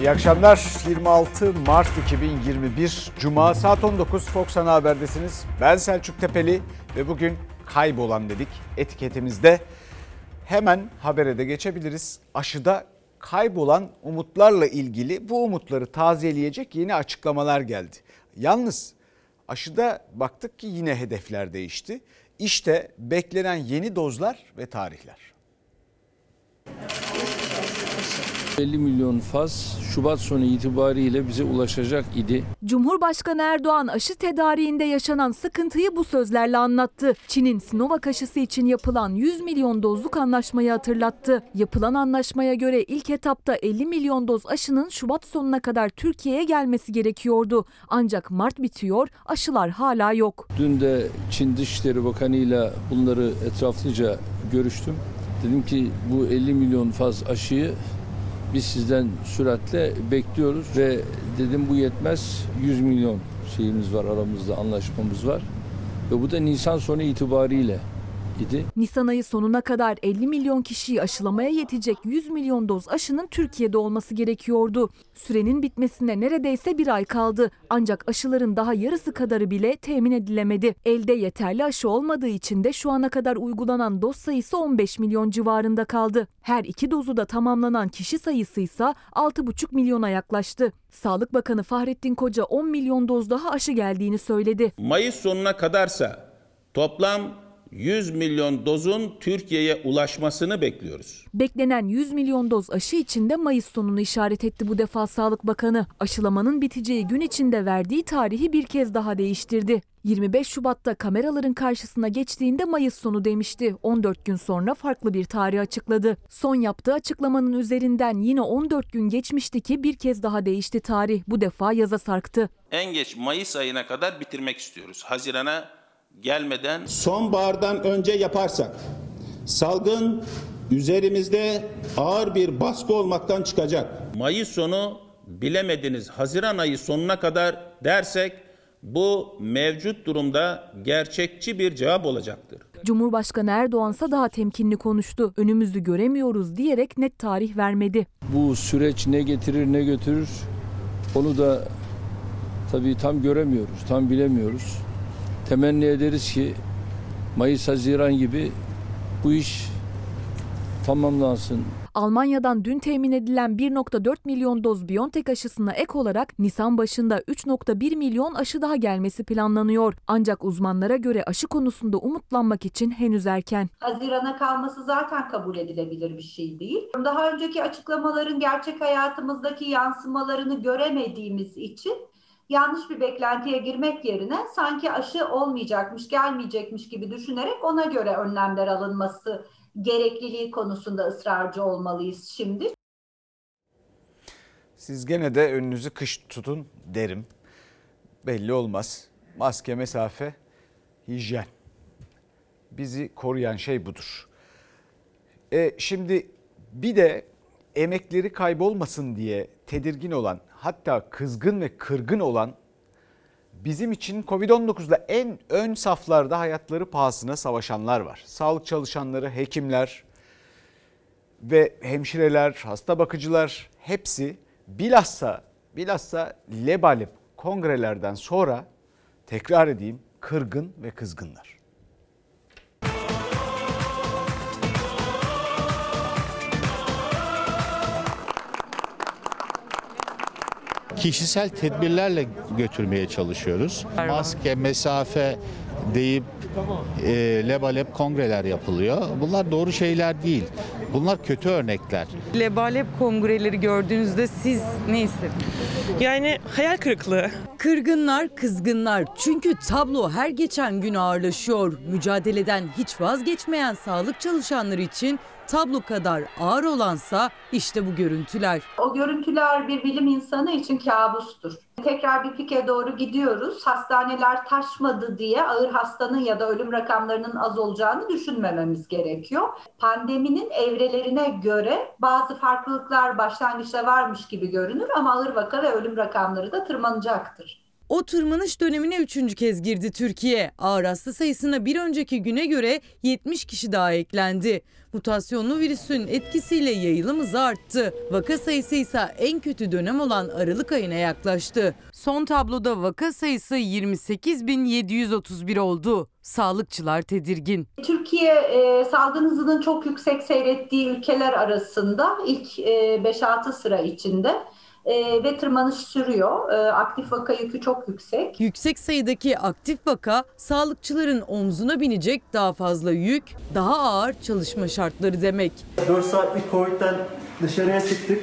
İyi akşamlar. 26 Mart 2021 Cuma saat 19 Fox Ana Haber'desiniz. Ben Selçuk Tepeli ve bugün kaybolan dedik etiketimizde. Hemen habere de geçebiliriz. Aşıda kaybolan umutlarla ilgili bu umutları tazeleyecek yeni açıklamalar geldi. Yalnız aşıda baktık ki yine hedefler değişti. İşte beklenen yeni dozlar ve tarihler. 50 milyon faz Şubat sonu itibariyle bize ulaşacak idi. Cumhurbaşkanı Erdoğan aşı tedariğinde yaşanan sıkıntıyı bu sözlerle anlattı. Çin'in Sinovac aşısı için yapılan 100 milyon dozluk anlaşmayı hatırlattı. Yapılan anlaşmaya göre ilk etapta 50 milyon doz aşının Şubat sonuna kadar Türkiye'ye gelmesi gerekiyordu. Ancak Mart bitiyor, aşılar hala yok. Dün de Çin Dışişleri Bakanı ile bunları etraflıca görüştüm. Dedim ki bu 50 milyon faz aşıyı biz sizden süratle bekliyoruz ve dedim bu yetmez 100 milyon şeyimiz var aramızda anlaşmamız var. Ve bu da Nisan sonu itibariyle idi. Nisan ayı sonuna kadar 50 milyon kişiyi aşılamaya yetecek 100 milyon doz aşının Türkiye'de olması gerekiyordu. Sürenin bitmesine neredeyse bir ay kaldı. Ancak aşıların daha yarısı kadarı bile temin edilemedi. Elde yeterli aşı olmadığı için de şu ana kadar uygulanan doz sayısı 15 milyon civarında kaldı. Her iki dozu da tamamlanan kişi sayısı ise 6,5 milyona yaklaştı. Sağlık Bakanı Fahrettin Koca 10 milyon doz daha aşı geldiğini söyledi. Mayıs sonuna kadarsa toplam 100 milyon dozun Türkiye'ye ulaşmasını bekliyoruz. Beklenen 100 milyon doz aşı için de Mayıs sonunu işaret etti bu defa Sağlık Bakanı. Aşılamanın biteceği gün içinde verdiği tarihi bir kez daha değiştirdi. 25 Şubat'ta kameraların karşısına geçtiğinde Mayıs sonu demişti. 14 gün sonra farklı bir tarih açıkladı. Son yaptığı açıklamanın üzerinden yine 14 gün geçmişti ki bir kez daha değişti tarih. Bu defa yaza sarktı. En geç Mayıs ayına kadar bitirmek istiyoruz. Hazirana gelmeden sonbahardan önce yaparsak salgın üzerimizde ağır bir baskı olmaktan çıkacak. Mayıs sonu bilemediniz Haziran ayı sonuna kadar dersek bu mevcut durumda gerçekçi bir cevap olacaktır. Cumhurbaşkanı Erdoğan ise daha temkinli konuştu. Önümüzü göremiyoruz diyerek net tarih vermedi. Bu süreç ne getirir ne götürür onu da tabii tam göremiyoruz, tam bilemiyoruz. Temenni ederiz ki Mayıs-Haziran gibi bu iş tamamlansın. Almanya'dan dün temin edilen 1.4 milyon doz BioNTech aşısına ek olarak Nisan başında 3.1 milyon aşı daha gelmesi planlanıyor. Ancak uzmanlara göre aşı konusunda umutlanmak için henüz erken. Hazirana kalması zaten kabul edilebilir bir şey değil. Daha önceki açıklamaların gerçek hayatımızdaki yansımalarını göremediğimiz için yanlış bir beklentiye girmek yerine sanki aşı olmayacakmış, gelmeyecekmiş gibi düşünerek ona göre önlemler alınması gerekliliği konusunda ısrarcı olmalıyız şimdi. Siz gene de önünüzü kış tutun derim. Belli olmaz. Maske, mesafe, hijyen. Bizi koruyan şey budur. E, şimdi bir de emekleri kaybolmasın diye tedirgin olan hatta kızgın ve kırgın olan bizim için Covid-19'da en ön saflarda hayatları pahasına savaşanlar var. Sağlık çalışanları, hekimler ve hemşireler, hasta bakıcılar hepsi bilhassa bilhassa lebalep kongrelerden sonra tekrar edeyim kırgın ve kızgınlar. Kişisel tedbirlerle götürmeye çalışıyoruz. Maske, mesafe deyip e, lebalep kongreler yapılıyor. Bunlar doğru şeyler değil. Bunlar kötü örnekler. Lebalep kongreleri gördüğünüzde siz ne hissettiniz? Yani hayal kırıklığı. Kırgınlar, kızgınlar. Çünkü tablo her geçen gün ağırlaşıyor. Mücadeleden hiç vazgeçmeyen sağlık çalışanları için tablo kadar ağır olansa işte bu görüntüler. O görüntüler bir bilim insanı için kabustur. Tekrar bir pike doğru gidiyoruz. Hastaneler taşmadı diye ağır hastanın ya da ölüm rakamlarının az olacağını düşünmememiz gerekiyor. Pandeminin evrelerine göre bazı farklılıklar başlangıçta varmış gibi görünür ama ağır vaka ve ölüm rakamları da tırmanacaktır. O tırmanış dönemine üçüncü kez girdi Türkiye. Ağır hasta sayısına bir önceki güne göre 70 kişi daha eklendi. Mutasyonlu virüsün etkisiyle yayılım hızı arttı. Vaka sayısı ise en kötü dönem olan Aralık ayına yaklaştı. Son tabloda vaka sayısı 28.731 oldu. Sağlıkçılar tedirgin. Türkiye e, salgın hızının çok yüksek seyrettiği ülkeler arasında ilk e, 5-6 sıra içinde e, ve tırmanış sürüyor. E, aktif vaka yükü çok yüksek. Yüksek sayıdaki aktif vaka sağlıkçıların omzuna binecek daha fazla yük, daha ağır çalışma şartları demek. 4 saatlik Covid'den dışarıya çıktık.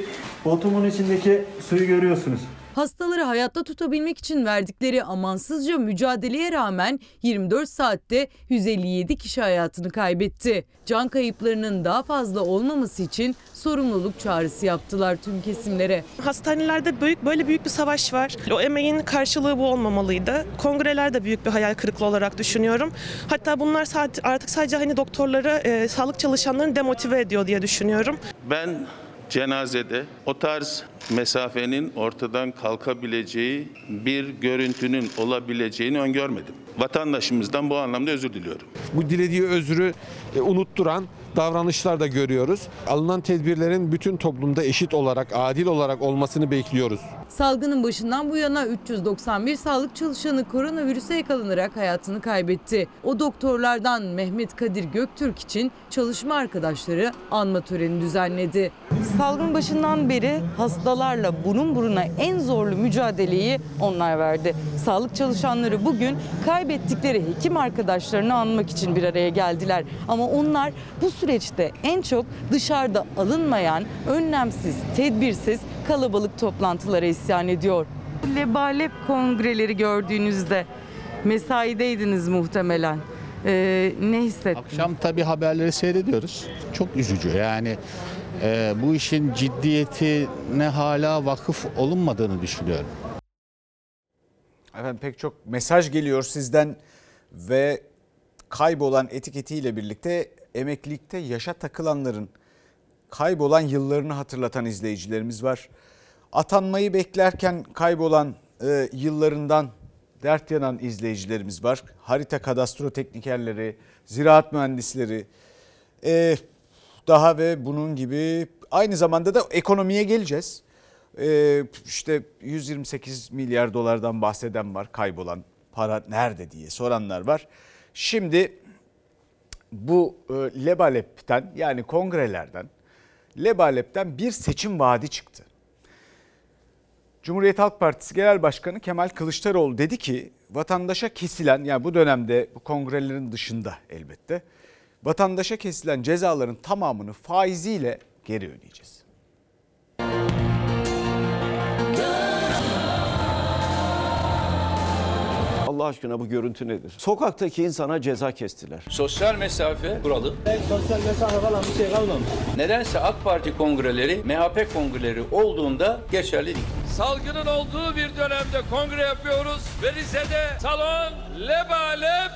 Botumun içindeki suyu görüyorsunuz. Hastaları hayatta tutabilmek için verdikleri amansızca mücadeleye rağmen 24 saatte 157 kişi hayatını kaybetti. Can kayıplarının daha fazla olmaması için sorumluluk çağrısı yaptılar tüm kesimlere. Hastanelerde büyük böyle büyük bir savaş var. O emeğin karşılığı bu olmamalıydı. Kongreler de büyük bir hayal kırıklığı olarak düşünüyorum. Hatta bunlar artık sadece hani doktorları, e, sağlık çalışanlarını demotive ediyor diye düşünüyorum. Ben cenazede o tarz mesafenin ortadan kalkabileceği bir görüntünün olabileceğini öngörmedim. Vatandaşımızdan bu anlamda özür diliyorum. Bu dilediği özrü e, unutturan davranışlar da görüyoruz. Alınan tedbirlerin bütün toplumda eşit olarak, adil olarak olmasını bekliyoruz. Salgının başından bu yana 391 sağlık çalışanı koronavirüse yakalanarak hayatını kaybetti. O doktorlardan Mehmet Kadir Göktürk için çalışma arkadaşları anma töreni düzenledi. Salgın başından beri hastalarla burun buruna en zorlu mücadeleyi onlar verdi. Sağlık çalışanları bugün kaybettikleri hekim arkadaşlarını anmak için bir araya geldiler. Ama onlar bu süreçte en çok dışarıda alınmayan, önlemsiz, tedbirsiz kalabalık toplantılara isyan ediyor. Lebalep kongreleri gördüğünüzde mesaideydiniz muhtemelen. Ee, ne hissettiniz? Akşam tabii haberleri seyrediyoruz. Çok üzücü yani e, bu işin ciddiyetine hala vakıf olunmadığını düşünüyorum. Efendim pek çok mesaj geliyor sizden ve kaybolan etiketiyle birlikte emeklilikte yaşa takılanların kaybolan yıllarını hatırlatan izleyicilerimiz var. Atanmayı beklerken kaybolan e, yıllarından dert yanan izleyicilerimiz var. Harita kadastro teknikerleri, ziraat mühendisleri, e, daha ve bunun gibi aynı zamanda da ekonomiye geleceğiz. E, işte 128 milyar dolardan bahseden var kaybolan para nerede diye soranlar var. Şimdi bu e, Lebalep'ten yani kongrelerden Lebalep'ten bir seçim vaadi çıktı. Cumhuriyet Halk Partisi Genel Başkanı Kemal Kılıçdaroğlu dedi ki vatandaşa kesilen yani bu dönemde bu kongrelerin dışında elbette vatandaşa kesilen cezaların tamamını faiziyle geri ödeyeceğiz. Allah aşkına bu görüntü nedir? Sokaktaki insana ceza kestiler. Sosyal mesafe kuralı. Sosyal mesafe falan bir şey kalmamış. Nedense AK Parti kongreleri MHP kongreleri olduğunda geçerli değil. Salgının olduğu bir dönemde kongre yapıyoruz ve Rize'de salon lebalep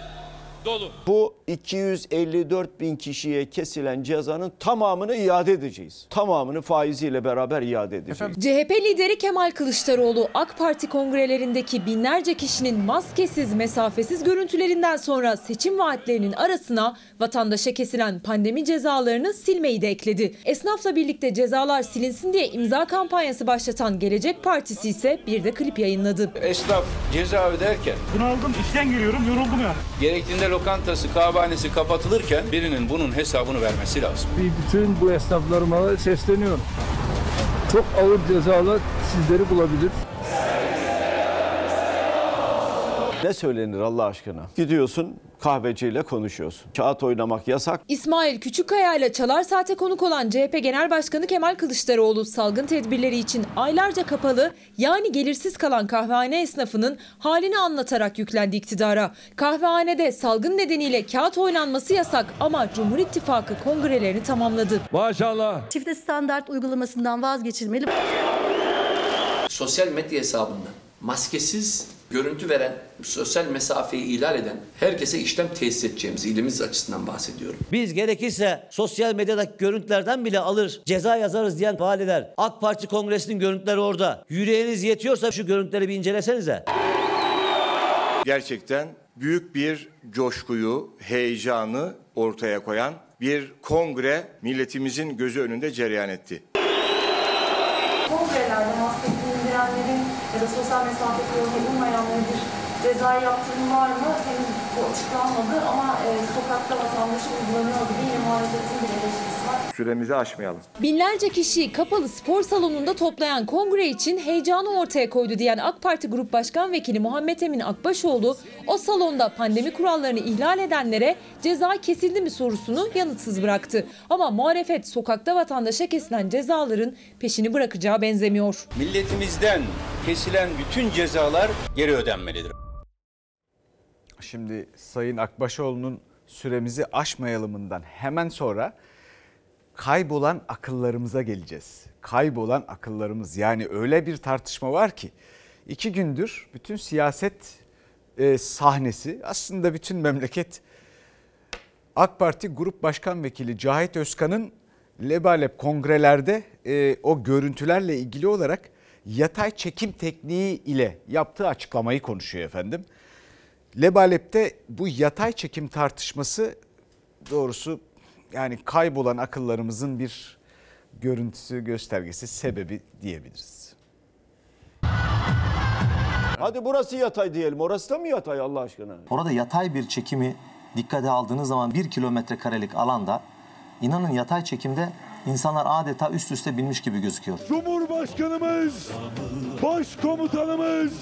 dolu. Bu 254 bin kişiye kesilen cezanın tamamını iade edeceğiz. Tamamını faiziyle beraber iade edeceğiz. CHP lideri Kemal Kılıçdaroğlu AK Parti kongrelerindeki binlerce kişinin maskesiz, mesafesiz görüntülerinden sonra seçim vaatlerinin arasına vatandaşa kesilen pandemi cezalarını silmeyi de ekledi. Esnafla birlikte cezalar silinsin diye imza kampanyası başlatan Gelecek Partisi ise bir de klip yayınladı. Esnaf ceza öderken Bunaldım, işten geliyorum, yoruldum ya. gerektiğinde lokantası, kahvehanesi kapatılırken birinin bunun hesabını vermesi lazım. Bütün bu esnaflarıma sesleniyorum. Çok ağır cezalar sizleri bulabilir. Ne söylenir Allah aşkına? Gidiyorsun kahveciyle konuşuyorsun. Kağıt oynamak yasak. İsmail Küçükkaya ile Çalar Saat'e konuk olan CHP Genel Başkanı Kemal Kılıçdaroğlu salgın tedbirleri için aylarca kapalı yani gelirsiz kalan kahvehane esnafının halini anlatarak yüklendi iktidara. Kahvehanede salgın nedeniyle kağıt oynanması yasak ama Cumhur İttifakı kongrelerini tamamladı. Maşallah. Çifte standart uygulamasından vazgeçilmeli. Sosyal medya hesabında maskesiz görüntü veren, sosyal mesafeyi ihlal eden herkese işlem tesis edeceğimiz ilimiz açısından bahsediyorum. Biz gerekirse sosyal medyadaki görüntülerden bile alır, ceza yazarız diyen valiler. AK Parti kongresinin görüntüleri orada. Yüreğiniz yetiyorsa şu görüntüleri bir incelesenize. Gerçekten büyük bir coşkuyu, heyecanı ortaya koyan bir kongre milletimizin gözü önünde cereyan etti. Kongrelerde maskesini indirenlerin ya da sosyal mesafe kuralına uymayanların bir cezai yaptırım var mı? Henüz bu açıklanmadı ama e, sokakta vatandaşa uygulanıyor gibi yine muhalefetin bir eleştirisi var. Süremizi aşmayalım. Binlerce kişiyi kapalı spor salonunda toplayan kongre için heyecanı ortaya koydu diyen AK Parti Grup Başkan Vekili Muhammed Emin Akbaşoğlu, o salonda pandemi kurallarını ihlal edenlere ceza kesildi mi sorusunu yanıtsız bıraktı. Ama muhalefet sokakta vatandaşa kesilen cezaların peşini bırakacağı benzemiyor. Milletimizden kesilen bütün cezalar geri ödenmelidir. Şimdi Sayın Akbaşoğlu'nun süremizi aşmayalımından hemen sonra kaybolan akıllarımıza geleceğiz. Kaybolan akıllarımız yani öyle bir tartışma var ki iki gündür bütün siyaset e, sahnesi aslında bütün memleket AK Parti Grup Başkan Vekili Cahit Özkan'ın lebalep kongrelerde e, o görüntülerle ilgili olarak yatay çekim tekniği ile yaptığı açıklamayı konuşuyor efendim. Lebalep'te bu yatay çekim tartışması doğrusu yani kaybolan akıllarımızın bir görüntüsü, göstergesi, sebebi diyebiliriz. Hadi burası yatay diyelim. Orası da mı yatay Allah aşkına? Orada yatay bir çekimi dikkate aldığınız zaman bir kilometre karelik alanda inanın yatay çekimde insanlar adeta üst üste binmiş gibi gözüküyor. Cumhurbaşkanımız, başkomutanımız.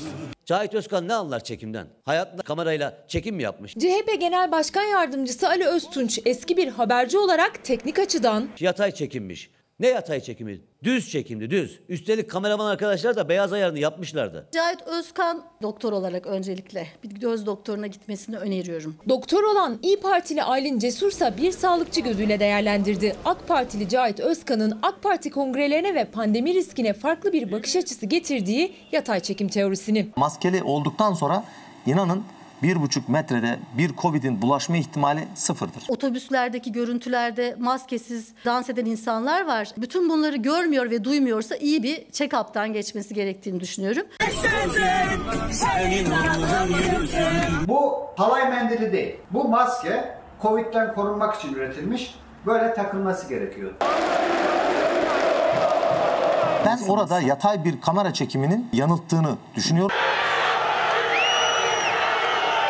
Cahit Özkan ne anlar çekimden? Hayatında kamerayla çekim mi yapmış? CHP Genel Başkan Yardımcısı Ali Öztunç eski bir haberci olarak teknik açıdan Yatay çekimmiş. Ne yatay çekimi? Düz çekimdi düz. Üstelik kameraman arkadaşlar da beyaz ayarını yapmışlardı. Cahit Özkan doktor olarak öncelikle bir göz doktoruna gitmesini öneriyorum. Doktor olan İyi Partili Aylin Cesursa bir sağlıkçı gözüyle değerlendirdi. AK Partili Cahit Özkan'ın AK Parti kongrelerine ve pandemi riskine farklı bir bakış açısı getirdiği yatay çekim teorisini. Maskeli olduktan sonra inanın bir buçuk metrede bir Covid'in bulaşma ihtimali sıfırdır. Otobüslerdeki görüntülerde maskesiz dans eden insanlar var. Bütün bunları görmüyor ve duymuyorsa iyi bir check-up'tan geçmesi gerektiğini düşünüyorum. Bu halay mendili değil. Bu maske Covid'den korunmak için üretilmiş. Böyle takılması gerekiyor. Ben orada yatay bir kamera çekiminin yanılttığını düşünüyorum.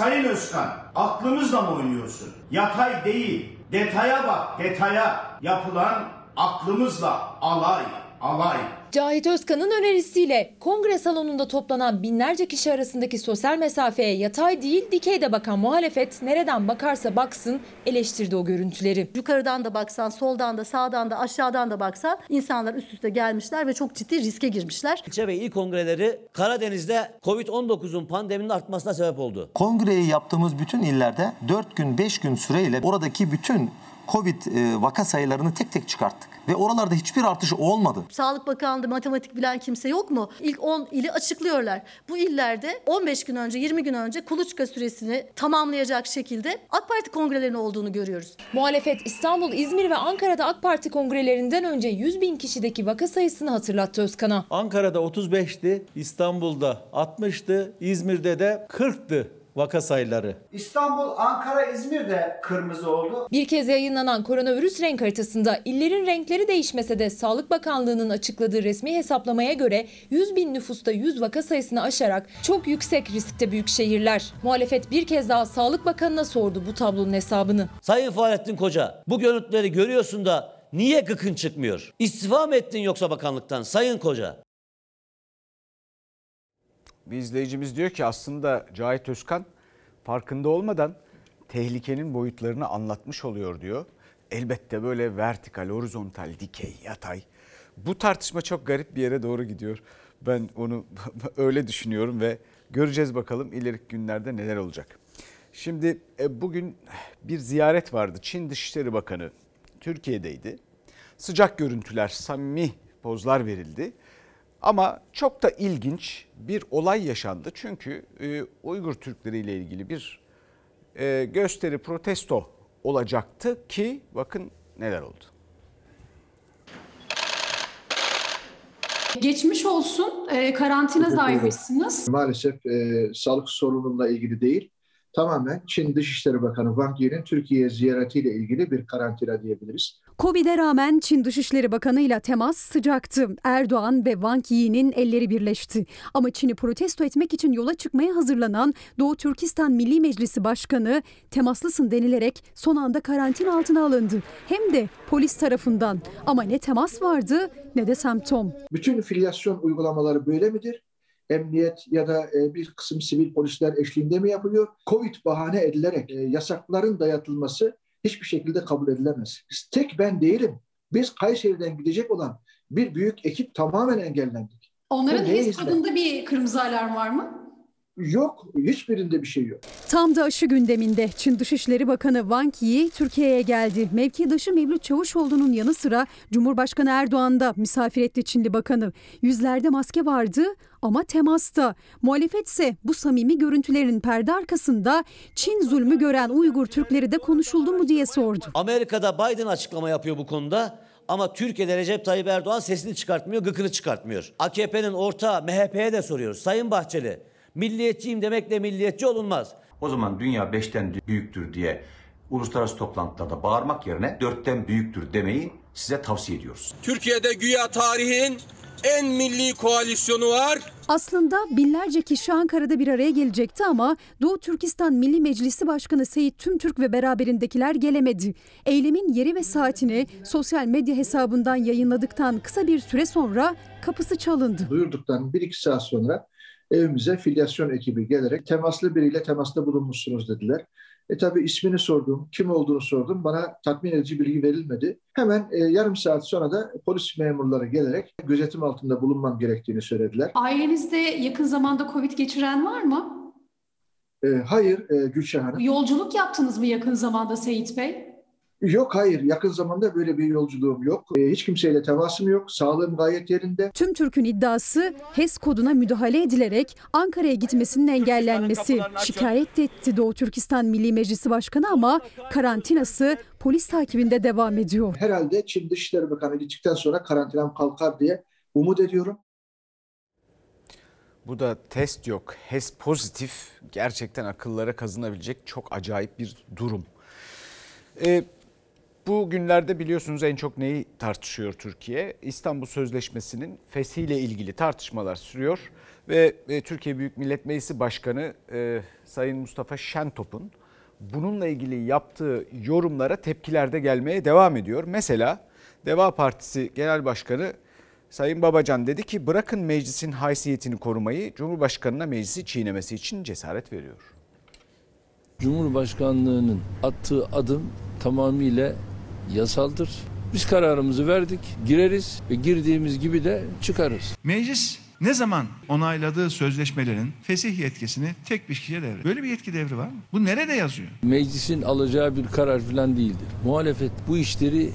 Sayın Özkan, aklımızla mı oynuyorsun? Yatay değil, detaya bak, detaya. Yapılan aklımızla alay, alay. Cahit Özkan'ın önerisiyle kongre salonunda toplanan binlerce kişi arasındaki sosyal mesafeye yatay değil dikeyde bakan muhalefet nereden bakarsa baksın eleştirdi o görüntüleri. Yukarıdan da baksan, soldan da, sağdan da, aşağıdan da baksan insanlar üst üste gelmişler ve çok ciddi riske girmişler. İlçe ve il kongreleri Karadeniz'de Covid-19'un pandeminin artmasına sebep oldu. Kongreyi yaptığımız bütün illerde 4 gün 5 gün süreyle oradaki bütün Covid e, vaka sayılarını tek tek çıkarttık. Ve oralarda hiçbir artış olmadı. Sağlık Bakanlığı matematik bilen kimse yok mu? İlk 10 ili açıklıyorlar. Bu illerde 15 gün önce, 20 gün önce kuluçka süresini tamamlayacak şekilde AK Parti kongrelerinin olduğunu görüyoruz. Muhalefet İstanbul, İzmir ve Ankara'da AK Parti kongrelerinden önce 100 bin kişideki vaka sayısını hatırlattı Özkan'a. Ankara'da 35'ti, İstanbul'da 60'tı, İzmir'de de 40'tı vaka sayıları. İstanbul, Ankara, İzmir de kırmızı oldu. Bir kez yayınlanan koronavirüs renk haritasında illerin renkleri değişmese de Sağlık Bakanlığı'nın açıkladığı resmi hesaplamaya göre 100 bin nüfusta 100 vaka sayısını aşarak çok yüksek riskte büyük şehirler. Muhalefet bir kez daha Sağlık Bakanı'na sordu bu tablonun hesabını. Sayın Fahrettin Koca bu görüntüleri görüyorsun da niye gıkın çıkmıyor? İstifa mı ettin yoksa bakanlıktan Sayın Koca? Bir izleyicimiz diyor ki aslında Cahit Özkan farkında olmadan tehlikenin boyutlarını anlatmış oluyor diyor. Elbette böyle vertikal, horizontal, dikey, yatay. Bu tartışma çok garip bir yere doğru gidiyor. Ben onu öyle düşünüyorum ve göreceğiz bakalım ileriki günlerde neler olacak. Şimdi e, bugün bir ziyaret vardı. Çin Dışişleri Bakanı Türkiye'deydi. Sıcak görüntüler, samimi pozlar verildi. Ama çok da ilginç bir olay yaşandı. Çünkü e, Uygur Türkleri ile ilgili bir e, gösteri, protesto olacaktı ki bakın neler oldu. Geçmiş olsun. Ee, karantinadaymışsınız. Maalesef e, sağlık sorununla ilgili değil. Tamamen Çin Dışişleri Bakanı Wang Yi'nin Türkiye ziyaretiyle ilgili bir karantina diyebiliriz. Covid'e rağmen Çin Dışişleri Bakanı ile temas sıcaktı. Erdoğan ve Wang Yi'nin elleri birleşti. Ama Çin'i protesto etmek için yola çıkmaya hazırlanan Doğu Türkistan Milli Meclisi Başkanı temaslısın denilerek son anda karantina altına alındı. Hem de polis tarafından. Ama ne temas vardı ne de semptom. Bütün filyasyon uygulamaları böyle midir? Emniyet ya da e, bir kısım sivil polisler eşliğinde mi yapılıyor? Covid bahane edilerek e, yasakların dayatılması hiçbir şekilde kabul edilemez. Tek ben değilim. Biz Kayseri'den gidecek olan bir büyük ekip tamamen engellendik. Onların HES kodunda bir kırmızı alarm var mı? Yok, hiçbirinde bir şey yok. Tam da aşı gündeminde Çin Dışişleri Bakanı Wang Yi Türkiye'ye geldi. Mevkidaşı Mevlüt Çavuşoğlu'nun yanı sıra Cumhurbaşkanı Erdoğan da misafir etti Çinli bakanı. Yüzlerde maske vardı ama temasta. Muhalefet ise bu samimi görüntülerin perde arkasında Çin zulmü gören Uygur Türkleri de konuşuldu mu diye sordu. Amerika'da Biden açıklama yapıyor bu konuda. Ama Türkiye'de Recep Tayyip Erdoğan sesini çıkartmıyor, gıkını çıkartmıyor. AKP'nin ortağı MHP'ye de soruyoruz. Sayın Bahçeli, milliyetçiyim demekle milliyetçi olunmaz. O zaman dünya beşten büyüktür diye uluslararası toplantılarda bağırmak yerine dörtten büyüktür demeyi size tavsiye ediyoruz. Türkiye'de güya tarihin en milli koalisyonu var. Aslında binlerce kişi Ankara'da bir araya gelecekti ama Doğu Türkistan Milli Meclisi Başkanı Seyit Tümtürk ve beraberindekiler gelemedi. Eylemin yeri ve saatini sosyal medya hesabından yayınladıktan kısa bir süre sonra kapısı çalındı. Duyurduktan bir iki saat sonra evimize filyasyon ekibi gelerek temaslı biriyle temasta bulunmuşsunuz dediler. E tabi ismini sordum, kim olduğunu sordum. Bana tatmin edici bilgi verilmedi. Hemen e, yarım saat sonra da polis memurları gelerek gözetim altında bulunmam gerektiğini söylediler. Ailenizde yakın zamanda Covid geçiren var mı? E, hayır e, Gülşah Hanım. Yolculuk yaptınız mı yakın zamanda Seyit Bey? Yok hayır yakın zamanda böyle bir yolculuğum yok. E, hiç kimseyle temasım yok. Sağlığım gayet yerinde. Tüm Türk'ün iddiası HES koduna müdahale edilerek Ankara'ya gitmesinin engellenmesi. Şikayet de etti Doğu Türkistan Milli Meclisi Başkanı ama karantinası polis takibinde devam ediyor. Herhalde Çin Dışişleri Bakanı gittikten sonra karantinam kalkar diye umut ediyorum. Bu da test yok. HES pozitif gerçekten akıllara kazınabilecek çok acayip bir durum. Ee, bu günlerde biliyorsunuz en çok neyi tartışıyor Türkiye? İstanbul Sözleşmesi'nin feshiyle ilgili tartışmalar sürüyor. Ve e, Türkiye Büyük Millet Meclisi Başkanı e, Sayın Mustafa Şentop'un bununla ilgili yaptığı yorumlara tepkiler de gelmeye devam ediyor. Mesela Deva Partisi Genel Başkanı Sayın Babacan dedi ki bırakın meclisin haysiyetini korumayı Cumhurbaşkanı'na meclisi çiğnemesi için cesaret veriyor. Cumhurbaşkanlığının attığı adım tamamıyla yasaldır. Biz kararımızı verdik, gireriz ve girdiğimiz gibi de çıkarız. Meclis ne zaman onayladığı sözleşmelerin fesih yetkisini tek bir kişiye devre. Böyle bir yetki devri var mı? Bu nerede yazıyor? Meclisin alacağı bir karar falan değildir. Muhalefet bu işleri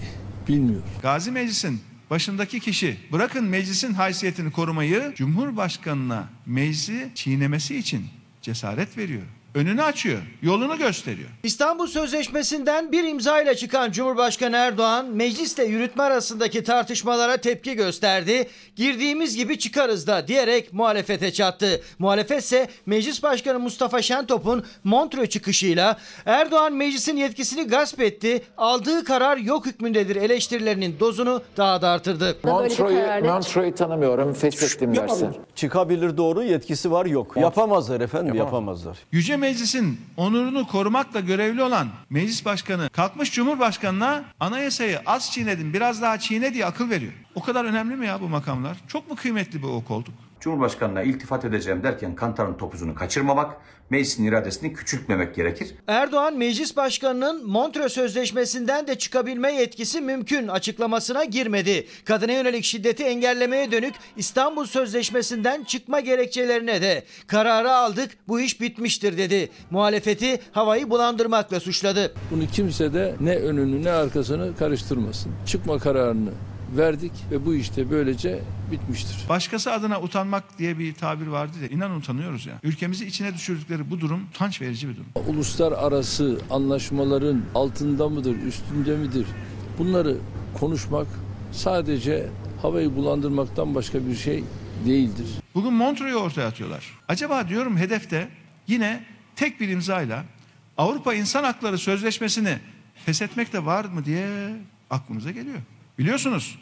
bilmiyor. Gazi Meclis'in başındaki kişi bırakın meclisin haysiyetini korumayı Cumhurbaşkanına meclisi çiğnemesi için cesaret veriyor. Önünü açıyor, yolunu gösteriyor. İstanbul Sözleşmesi'nden bir imza ile çıkan Cumhurbaşkanı Erdoğan meclisle yürütme arasındaki tartışmalara tepki gösterdi. Girdiğimiz gibi çıkarız da diyerek muhalefete çattı. Muhalefet ise Meclis Başkanı Mustafa Şentop'un Montreux çıkışıyla Erdoğan meclisin yetkisini gasp etti, aldığı karar yok hükmündedir eleştirilerinin dozunu daha da artırdı. Montreux'u Montreux'u tanımıyorum, feshettim dersin. Çıkabilir doğru yetkisi var yok. Yapamazlar efendim yapamazlar. Yüce Meclis'in onurunu korumakla görevli olan meclis başkanı kalkmış Cumhurbaşkanı'na anayasayı az çiğnedin biraz daha çiğne diye akıl veriyor. O kadar önemli mi ya bu makamlar? Çok mu kıymetli bu o koltuk? Cumhurbaşkanına iltifat edeceğim derken kantarın topuzunu kaçırmamak, meclisin iradesini küçültmemek gerekir. Erdoğan Meclis Başkanı'nın Montreux Sözleşmesi'nden de çıkabilme yetkisi mümkün açıklamasına girmedi. Kadına yönelik şiddeti engellemeye dönük İstanbul Sözleşmesi'nden çıkma gerekçelerine de kararı aldık bu iş bitmiştir dedi. Muhalefeti havayı bulandırmakla suçladı. Bunu kimse de ne önünü ne arkasını karıştırmasın. Çıkma kararını verdik ve bu işte böylece bitmiştir. Başkası adına utanmak diye bir tabir vardı ya. İnan utanıyoruz ya. Ülkemizi içine düşürdükleri bu durum utanç verici bir durum. Uluslararası anlaşmaların altında mıdır, üstünde midir? Bunları konuşmak sadece havayı bulandırmaktan başka bir şey değildir. Bugün Montreux'u ortaya atıyorlar. Acaba diyorum hedefte yine tek bir imzayla Avrupa İnsan Hakları Sözleşmesi'ni feshetmek de var mı diye aklımıza geliyor. Biliyorsunuz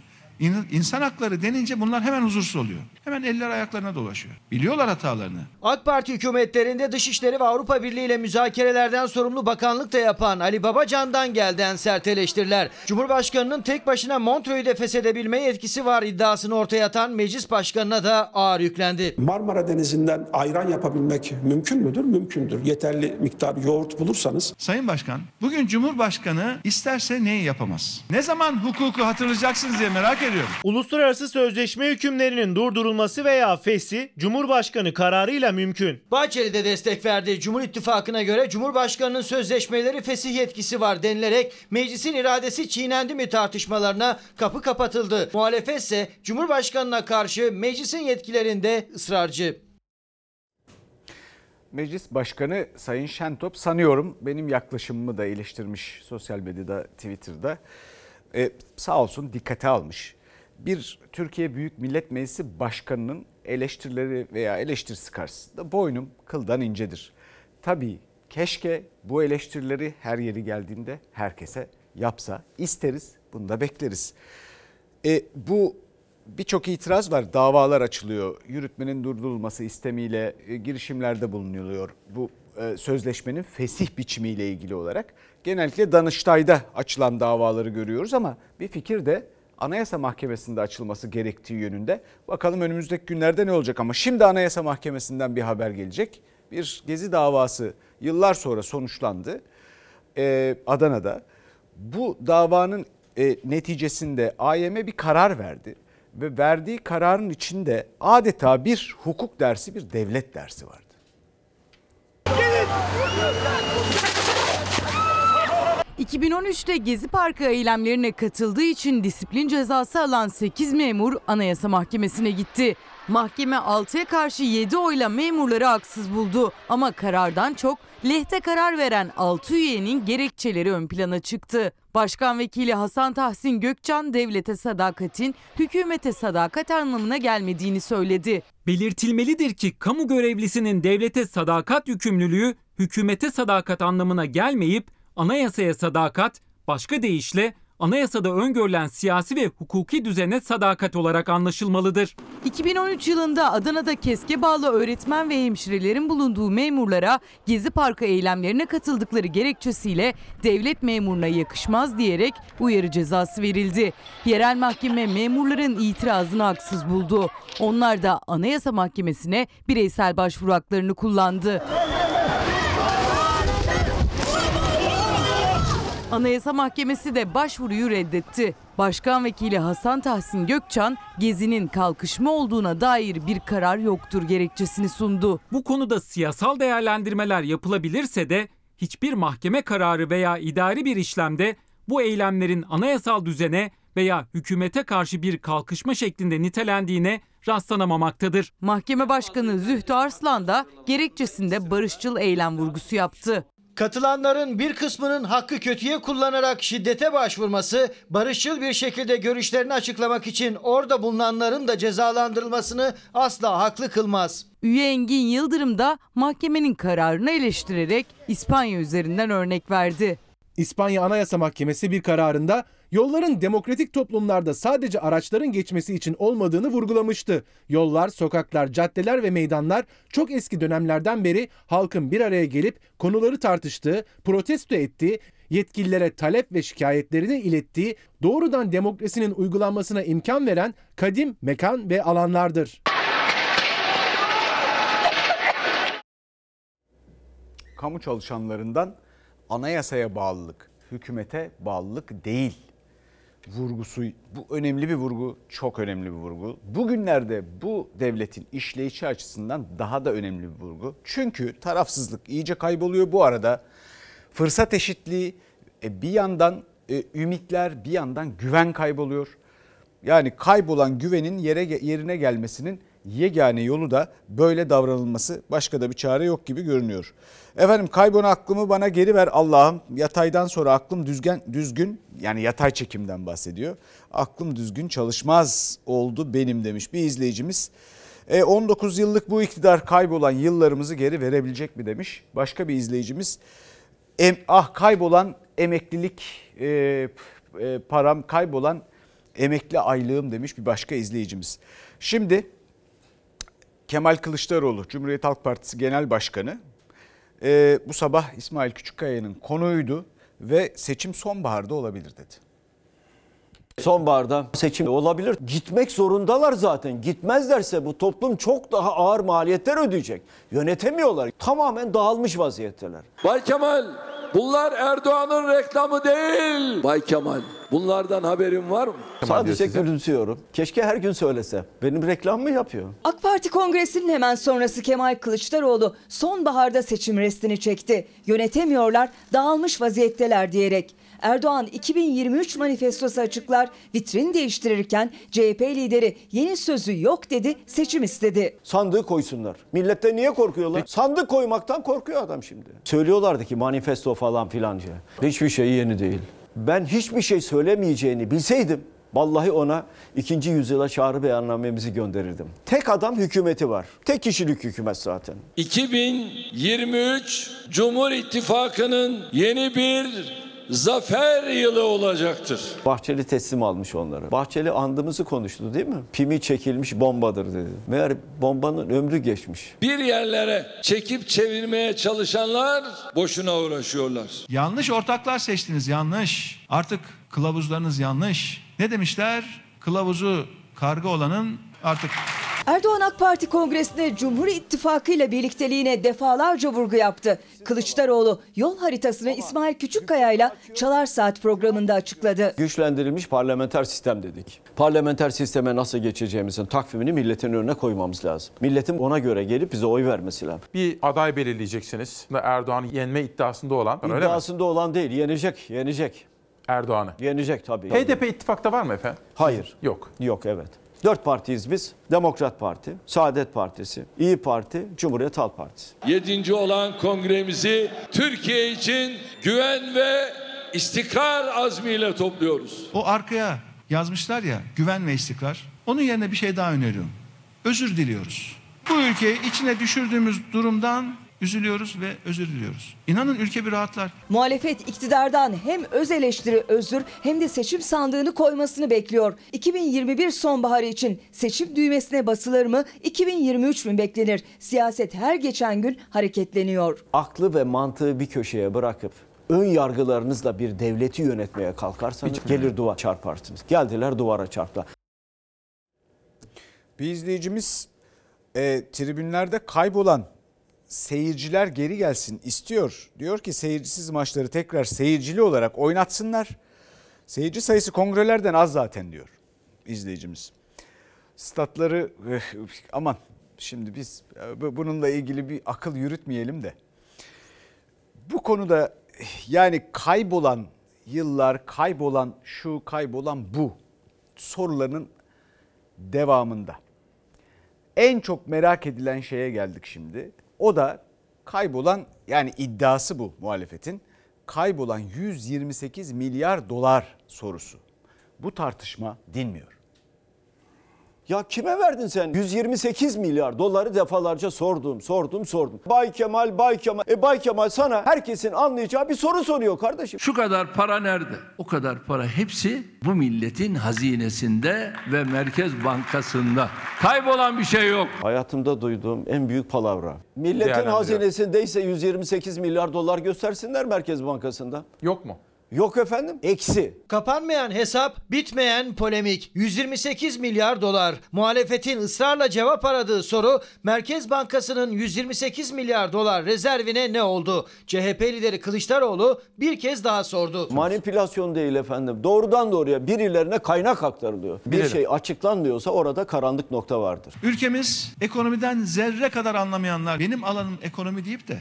insan hakları denince bunlar hemen huzursuz oluyor. Hemen eller ayaklarına dolaşıyor. Biliyorlar hatalarını. AK Parti hükümetlerinde Dışişleri ve Avrupa Birliği ile müzakerelerden sorumlu bakanlık da yapan Ali Babacan'dan gelden sert eleştiriler. Cumhurbaşkanının tek başına Montreux'u de feshedebilme yetkisi var iddiasını ortaya atan meclis başkanına da ağır yüklendi. Marmara Denizi'nden ayran yapabilmek mümkün müdür? Mümkündür. Yeterli miktar yoğurt bulursanız. Sayın Başkan, bugün Cumhurbaşkanı isterse neyi yapamaz? Ne zaman hukuku hatırlayacaksınız diye merak ediyorum. Uluslararası sözleşme hükümlerinin durdurulması veya feshi Cumhurbaşkanı kararıyla mümkün. Bahçeli de destek verdi. Cumhur İttifakı'na göre Cumhurbaşkanı'nın sözleşmeleri fesih yetkisi var denilerek meclisin iradesi çiğnendi mi tartışmalarına kapı kapatıldı. Muhalefet ise Cumhurbaşkanı'na karşı meclisin yetkilerinde ısrarcı. Meclis Başkanı Sayın Şentop sanıyorum benim yaklaşımımı da eleştirmiş sosyal medyada, Twitter'da. Ee, sağ olsun dikkate almış. Bir Türkiye Büyük Millet Meclisi Başkanı'nın eleştirileri veya eleştirisi karşısında boynum kıldan incedir. Tabii keşke bu eleştirileri her yeri geldiğinde herkese yapsa. isteriz, bunu da bekleriz. E, bu birçok itiraz var. Davalar açılıyor. Yürütmenin durdurulması istemiyle e, girişimlerde bulunuyor. Bu e, sözleşmenin fesih biçimiyle ilgili olarak. Genellikle Danıştay'da açılan davaları görüyoruz ama bir fikir de Anayasa Mahkemesi'nde açılması gerektiği yönünde. Bakalım önümüzdeki günlerde ne olacak ama şimdi Anayasa Mahkemesi'nden bir haber gelecek. Bir gezi davası yıllar sonra sonuçlandı e, Adana'da. Bu davanın e, neticesinde AYM bir karar verdi ve verdiği kararın içinde adeta bir hukuk dersi, bir devlet dersi vardı. 2013'te Gezi Parkı eylemlerine katıldığı için disiplin cezası alan 8 memur Anayasa Mahkemesi'ne gitti. Mahkeme 6'ya karşı 7 oyla memurları haksız buldu ama karardan çok lehte karar veren 6 üyenin gerekçeleri ön plana çıktı. Başkan Vekili Hasan Tahsin Gökçan devlete sadakatin hükümete sadakat anlamına gelmediğini söyledi. Belirtilmelidir ki kamu görevlisinin devlete sadakat yükümlülüğü hükümete sadakat anlamına gelmeyip anayasaya sadakat, başka deyişle anayasada öngörülen siyasi ve hukuki düzene sadakat olarak anlaşılmalıdır. 2013 yılında Adana'da keske bağlı öğretmen ve hemşirelerin bulunduğu memurlara Gezi Parkı eylemlerine katıldıkları gerekçesiyle devlet memuruna yakışmaz diyerek uyarı cezası verildi. Yerel mahkeme memurların itirazını haksız buldu. Onlar da Anayasa Mahkemesi'ne bireysel başvuru haklarını kullandı. Anayasa Mahkemesi de başvuruyu reddetti. Başkan Vekili Hasan Tahsin Gökçan, Gezi'nin kalkışma olduğuna dair bir karar yoktur gerekçesini sundu. Bu konuda siyasal değerlendirmeler yapılabilirse de hiçbir mahkeme kararı veya idari bir işlemde bu eylemlerin anayasal düzene veya hükümete karşı bir kalkışma şeklinde nitelendiğine rastlanamamaktadır. Mahkeme Başkanı Zühtü Arslan da gerekçesinde barışçıl eylem vurgusu yaptı. Katılanların bir kısmının hakkı kötüye kullanarak şiddete başvurması, barışçıl bir şekilde görüşlerini açıklamak için orada bulunanların da cezalandırılmasını asla haklı kılmaz. Üye Engin Yıldırım da mahkemenin kararını eleştirerek İspanya üzerinden örnek verdi. İspanya Anayasa Mahkemesi bir kararında yolların demokratik toplumlarda sadece araçların geçmesi için olmadığını vurgulamıştı. Yollar, sokaklar, caddeler ve meydanlar çok eski dönemlerden beri halkın bir araya gelip konuları tartıştığı, protesto ettiği, yetkililere talep ve şikayetlerini ilettiği, doğrudan demokrasinin uygulanmasına imkan veren kadim mekan ve alanlardır. Kamu çalışanlarından anayasaya bağlılık, hükümete bağlılık değil vurgusu bu önemli bir vurgu, çok önemli bir vurgu. Bugünlerde bu devletin işleyişi açısından daha da önemli bir vurgu. Çünkü tarafsızlık iyice kayboluyor bu arada. Fırsat eşitliği e, bir yandan e, ümitler, bir yandan güven kayboluyor. Yani kaybolan güvenin yere yerine gelmesinin yegane yolu da böyle davranılması başka da bir çare yok gibi görünüyor. Efendim kaybolan aklımı bana geri ver Allah'ım. Yataydan sonra aklım düzgün, düzgün yani yatay çekimden bahsediyor. Aklım düzgün çalışmaz oldu benim demiş bir izleyicimiz. E, 19 yıllık bu iktidar kaybolan yıllarımızı geri verebilecek mi demiş. Başka bir izleyicimiz em, ah kaybolan emeklilik e, e, param kaybolan emekli aylığım demiş bir başka izleyicimiz. Şimdi Kemal Kılıçdaroğlu Cumhuriyet Halk Partisi Genel Başkanı e, bu sabah İsmail Küçükkaya'nın konuydu ve seçim sonbaharda olabilir dedi. Sonbaharda seçim olabilir. Gitmek zorundalar zaten. Gitmezlerse bu toplum çok daha ağır maliyetler ödeyecek. Yönetemiyorlar. Tamamen dağılmış vaziyetteler. Bay Kemal bunlar Erdoğan'ın reklamı değil. Bay Kemal bunlardan haberin var mı? Sadece gülümsüyorum. Keşke her gün söylese. Benim reklam mı yapıyor? AK Parti kongresinin hemen sonrası Kemal Kılıçdaroğlu sonbaharda seçim restini çekti. Yönetemiyorlar, dağılmış vaziyetteler diyerek. Erdoğan 2023 manifestosu açıklar, vitrin değiştirirken CHP lideri yeni sözü yok dedi, seçim istedi. Sandığı koysunlar. Millette niye korkuyorlar? Sandık koymaktan korkuyor adam şimdi. Söylüyorlardı ki manifesto falan filanca. Hiçbir şey yeni değil. Ben hiçbir şey söylemeyeceğini bilseydim Vallahi ona ikinci yüzyıla çağrı beyannamemizi gönderirdim. Tek adam hükümeti var. Tek kişilik hükümet zaten. 2023 Cumhur İttifakı'nın yeni bir zafer yılı olacaktır. Bahçeli teslim almış onları. Bahçeli andımızı konuştu değil mi? Pimi çekilmiş bombadır dedi. Meğer bombanın ömrü geçmiş. Bir yerlere çekip çevirmeye çalışanlar boşuna uğraşıyorlar. Yanlış ortaklar seçtiniz yanlış. Artık kılavuzlarınız yanlış. Ne demişler? Kılavuzu karga olanın artık Erdoğan AK Parti kongresinde Cumhur İttifakı ile birlikteliğine defalarca vurgu yaptı. Kılıçdaroğlu yol haritasını İsmail Küçükkaya ile Çalar Saat programında açıkladı. Güçlendirilmiş parlamenter sistem dedik. Parlamenter sisteme nasıl geçeceğimizin takvimini milletin önüne koymamız lazım. Milletin ona göre gelip bize oy vermesi lazım. Bir aday belirleyeceksiniz. Erdoğan yenme iddiasında olan. öyle mi? İddiasında olan değil, yenecek, yenecek. Erdoğan'ı. Yenecek tabii. HDP ittifakta var mı efendim? Hayır. Yok. Yok evet. Dört partiyiz biz. Demokrat Parti, Saadet Partisi, İyi Parti, Cumhuriyet Halk Partisi. Yedinci olan kongremizi Türkiye için güven ve istikrar azmiyle topluyoruz. o arkaya yazmışlar ya güven ve istikrar. Onun yerine bir şey daha öneriyorum. Özür diliyoruz. Bu ülkeyi içine düşürdüğümüz durumdan üzülüyoruz ve özür diliyoruz. İnanın ülke bir rahatlar. Muhalefet iktidardan hem öz eleştiri özür hem de seçim sandığını koymasını bekliyor. 2021 sonbaharı için seçim düğmesine basılır mı 2023 mü beklenir? Siyaset her geçen gün hareketleniyor. Aklı ve mantığı bir köşeye bırakıp ön yargılarınızla bir devleti yönetmeye kalkarsanız gelir duvar çarparsınız. Geldiler duvara çarptılar. Bir izleyicimiz e, tribünlerde kaybolan seyirciler geri gelsin istiyor. Diyor ki seyircisiz maçları tekrar seyircili olarak oynatsınlar. Seyirci sayısı kongrelerden az zaten diyor izleyicimiz. Statları eh, aman şimdi biz eh, bununla ilgili bir akıl yürütmeyelim de. Bu konuda eh, yani kaybolan yıllar, kaybolan şu, kaybolan bu sorularının devamında. En çok merak edilen şeye geldik şimdi. O da kaybolan yani iddiası bu muhalefetin. Kaybolan 128 milyar dolar sorusu. Bu tartışma dinmiyor. Ya kime verdin sen? 128 milyar doları defalarca sordum, sordum, sordum. Bay Kemal, Bay Kemal. E Bay Kemal sana herkesin anlayacağı bir soru soruyor kardeşim. Şu kadar para nerede? O kadar para hepsi bu milletin hazinesinde ve Merkez Bankası'nda. Kaybolan bir şey yok. Hayatımda duyduğum en büyük palavra. Milletin hazinesindeyse 128 milyar dolar göstersinler Merkez Bankası'nda. Yok mu? Yok efendim. Eksi. Kapanmayan hesap, bitmeyen polemik. 128 milyar dolar. Muhalefetin ısrarla cevap aradığı soru Merkez Bankası'nın 128 milyar dolar rezervine ne oldu? CHP lideri Kılıçdaroğlu bir kez daha sordu. Manipülasyon değil efendim. Doğrudan doğruya birilerine kaynak aktarılıyor. Bir Bilelim. şey açıklanmıyorsa orada karanlık nokta vardır. Ülkemiz ekonomiden zerre kadar anlamayanlar benim alanım ekonomi deyip de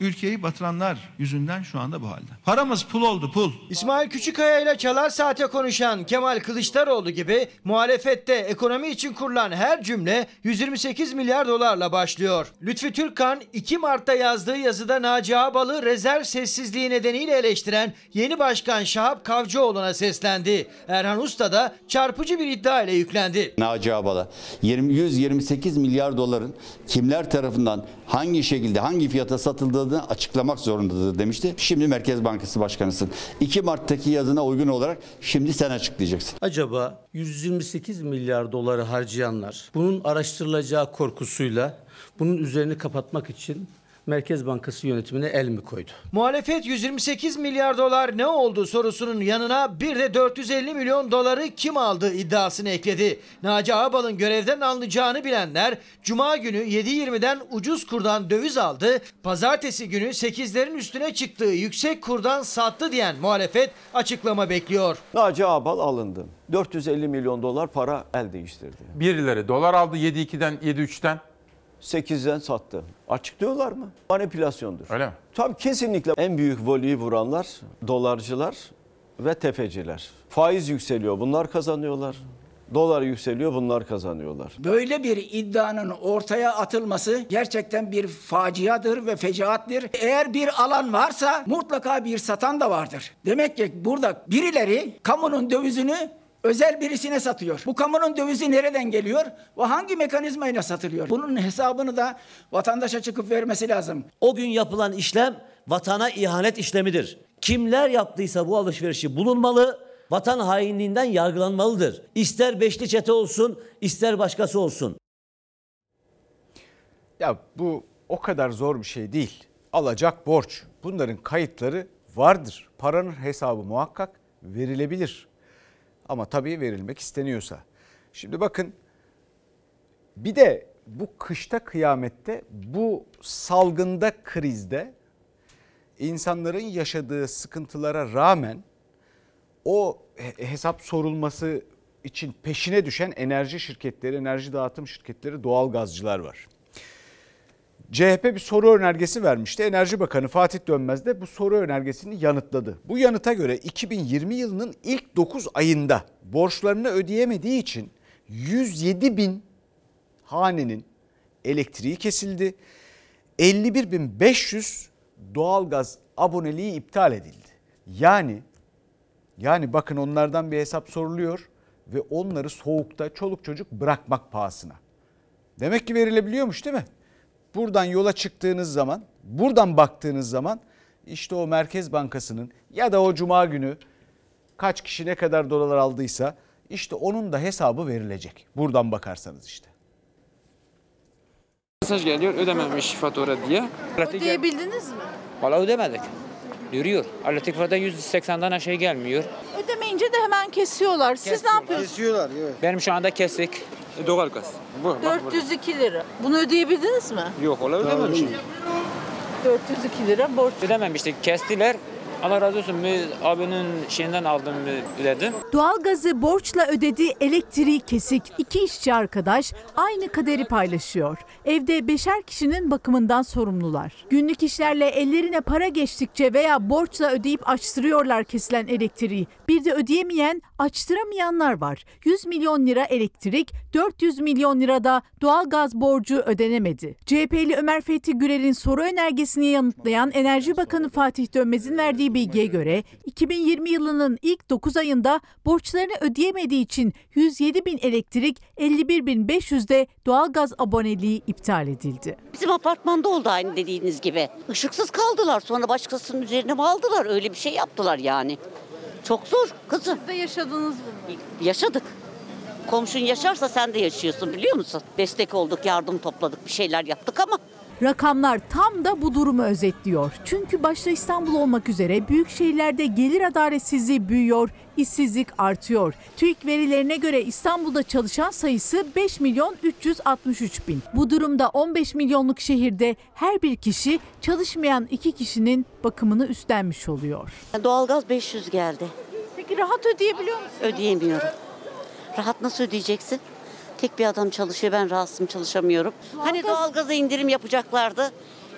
ülkeyi batıranlar yüzünden şu anda bu halde. Paramız pul oldu pul. İsmail Küçükkaya ile Çalar Saat'e konuşan Kemal Kılıçdaroğlu gibi muhalefette ekonomi için kurulan her cümle 128 milyar dolarla başlıyor. Lütfi Türkkan 2 Mart'ta yazdığı yazıda Naci Ağbal'ı rezerv sessizliği nedeniyle eleştiren yeni başkan Şahap Kavcıoğlu'na seslendi. Erhan Usta da çarpıcı bir iddia ile yüklendi. Naci Ağbal'a 20, 128 milyar doların kimler tarafından hangi şekilde hangi fiyata satıldığını açıklamak zorundadır demişti. Şimdi Merkez Bankası Başkanısın. 2 Mart'taki yazına uygun olarak şimdi sen açıklayacaksın. Acaba 128 milyar doları harcayanlar bunun araştırılacağı korkusuyla bunun üzerini kapatmak için Merkez Bankası yönetimine el mi koydu? Muhalefet 128 milyar dolar ne oldu sorusunun yanına bir de 450 milyon doları kim aldı iddiasını ekledi. Naci Ağbal'ın görevden alınacağını bilenler Cuma günü 7.20'den ucuz kurdan döviz aldı. Pazartesi günü 8'lerin üstüne çıktığı yüksek kurdan sattı diyen muhalefet açıklama bekliyor. Naci Ağbal alındı. 450 milyon dolar para el değiştirdi. Birileri dolar aldı 7.2'den 7.3'ten. 8'den sattı. Açıklıyorlar mı? Manipülasyondur. Öyle mi? Tabii kesinlikle en büyük volüyü vuranlar dolarcılar ve tefeciler. Faiz yükseliyor bunlar kazanıyorlar. Dolar yükseliyor bunlar kazanıyorlar. Böyle bir iddianın ortaya atılması gerçekten bir faciadır ve fecaattir. Eğer bir alan varsa mutlaka bir satan da vardır. Demek ki burada birileri kamunun dövizini özel birisine satıyor. Bu kamunun dövizi nereden geliyor ve hangi mekanizmayla satılıyor? Bunun hesabını da vatandaşa çıkıp vermesi lazım. O gün yapılan işlem vatana ihanet işlemidir. Kimler yaptıysa bu alışverişi bulunmalı, vatan hainliğinden yargılanmalıdır. İster beşli çete olsun, ister başkası olsun. Ya bu o kadar zor bir şey değil. Alacak borç. Bunların kayıtları vardır. Paranın hesabı muhakkak verilebilir. Ama tabii verilmek isteniyorsa. Şimdi bakın bir de bu kışta kıyamette bu salgında krizde insanların yaşadığı sıkıntılara rağmen o hesap sorulması için peşine düşen enerji şirketleri, enerji dağıtım şirketleri, doğal gazcılar var. CHP bir soru önergesi vermişti. Enerji Bakanı Fatih Dönmez de bu soru önergesini yanıtladı. Bu yanıta göre 2020 yılının ilk 9 ayında borçlarını ödeyemediği için 107 bin hanenin elektriği kesildi. 51.500 doğalgaz aboneliği iptal edildi. Yani yani bakın onlardan bir hesap soruluyor ve onları soğukta çoluk çocuk bırakmak pahasına. Demek ki verilebiliyormuş değil mi? Buradan yola çıktığınız zaman, buradan baktığınız zaman işte o Merkez Bankası'nın ya da o cuma günü kaç kişi ne kadar dolar aldıysa işte onun da hesabı verilecek. Buradan bakarsanız işte. Mesaj geliyor ödememiş fatura diye. Ödeyebildiniz mi? Valla ödemedik. Duruyor. Elektrik fatura 180'den aşağı gelmiyor. Ödemeyince de hemen kesiyorlar. Siz ne yapıyorsunuz? Kesiyorlar evet. Benim şu anda kestik. Doğal gaz. Bu, bak burada. 402 lira. Bunu ödeyebildiniz mi? Yok ola ödememişim. 402 lira borç. Ödememiştik. Kestiler. Allah razı olsun. Bir abinin şeyinden aldım ödedim. Doğalgazı borçla ödedi, elektriği kesik. İki işçi arkadaş aynı kaderi paylaşıyor. Evde beşer kişinin bakımından sorumlular. Günlük işlerle ellerine para geçtikçe veya borçla ödeyip açtırıyorlar kesilen elektriği. Bir de ödeyemeyen, açtıramayanlar var. 100 milyon lira elektrik, 400 milyon lirada doğalgaz borcu ödenemedi. CHP'li Ömer Fethi Gürel'in soru önergesini yanıtlayan Enerji Bakanı Fatih Dönmez'in verdiği bilgiye göre 2020 yılının ilk 9 ayında borçlarını ödeyemediği için 107 bin elektrik, 51 bin 500 de doğalgaz aboneliği iptal edildi. Bizim apartmanda oldu aynı dediğiniz gibi. Işıksız kaldılar sonra başkasının üzerine mi aldılar öyle bir şey yaptılar yani. Çok zor kızım. Siz de yaşadınız bunu. Yaşadık. Komşun yaşarsa sen de yaşıyorsun biliyor musun? Destek olduk, yardım topladık, bir şeyler yaptık ama Rakamlar tam da bu durumu özetliyor. Çünkü başta İstanbul olmak üzere büyük şehirlerde gelir adaletsizliği büyüyor, işsizlik artıyor. TÜİK verilerine göre İstanbul'da çalışan sayısı 5 milyon 363 bin. Bu durumda 15 milyonluk şehirde her bir kişi çalışmayan iki kişinin bakımını üstlenmiş oluyor. doğalgaz 500 geldi. Peki rahat ödeyebiliyor musunuz? Ödeyemiyorum. Rahat nasıl ödeyeceksin? Tek bir adam çalışıyor ben rahatsızım çalışamıyorum. Hani doğalgaza indirim yapacaklardı.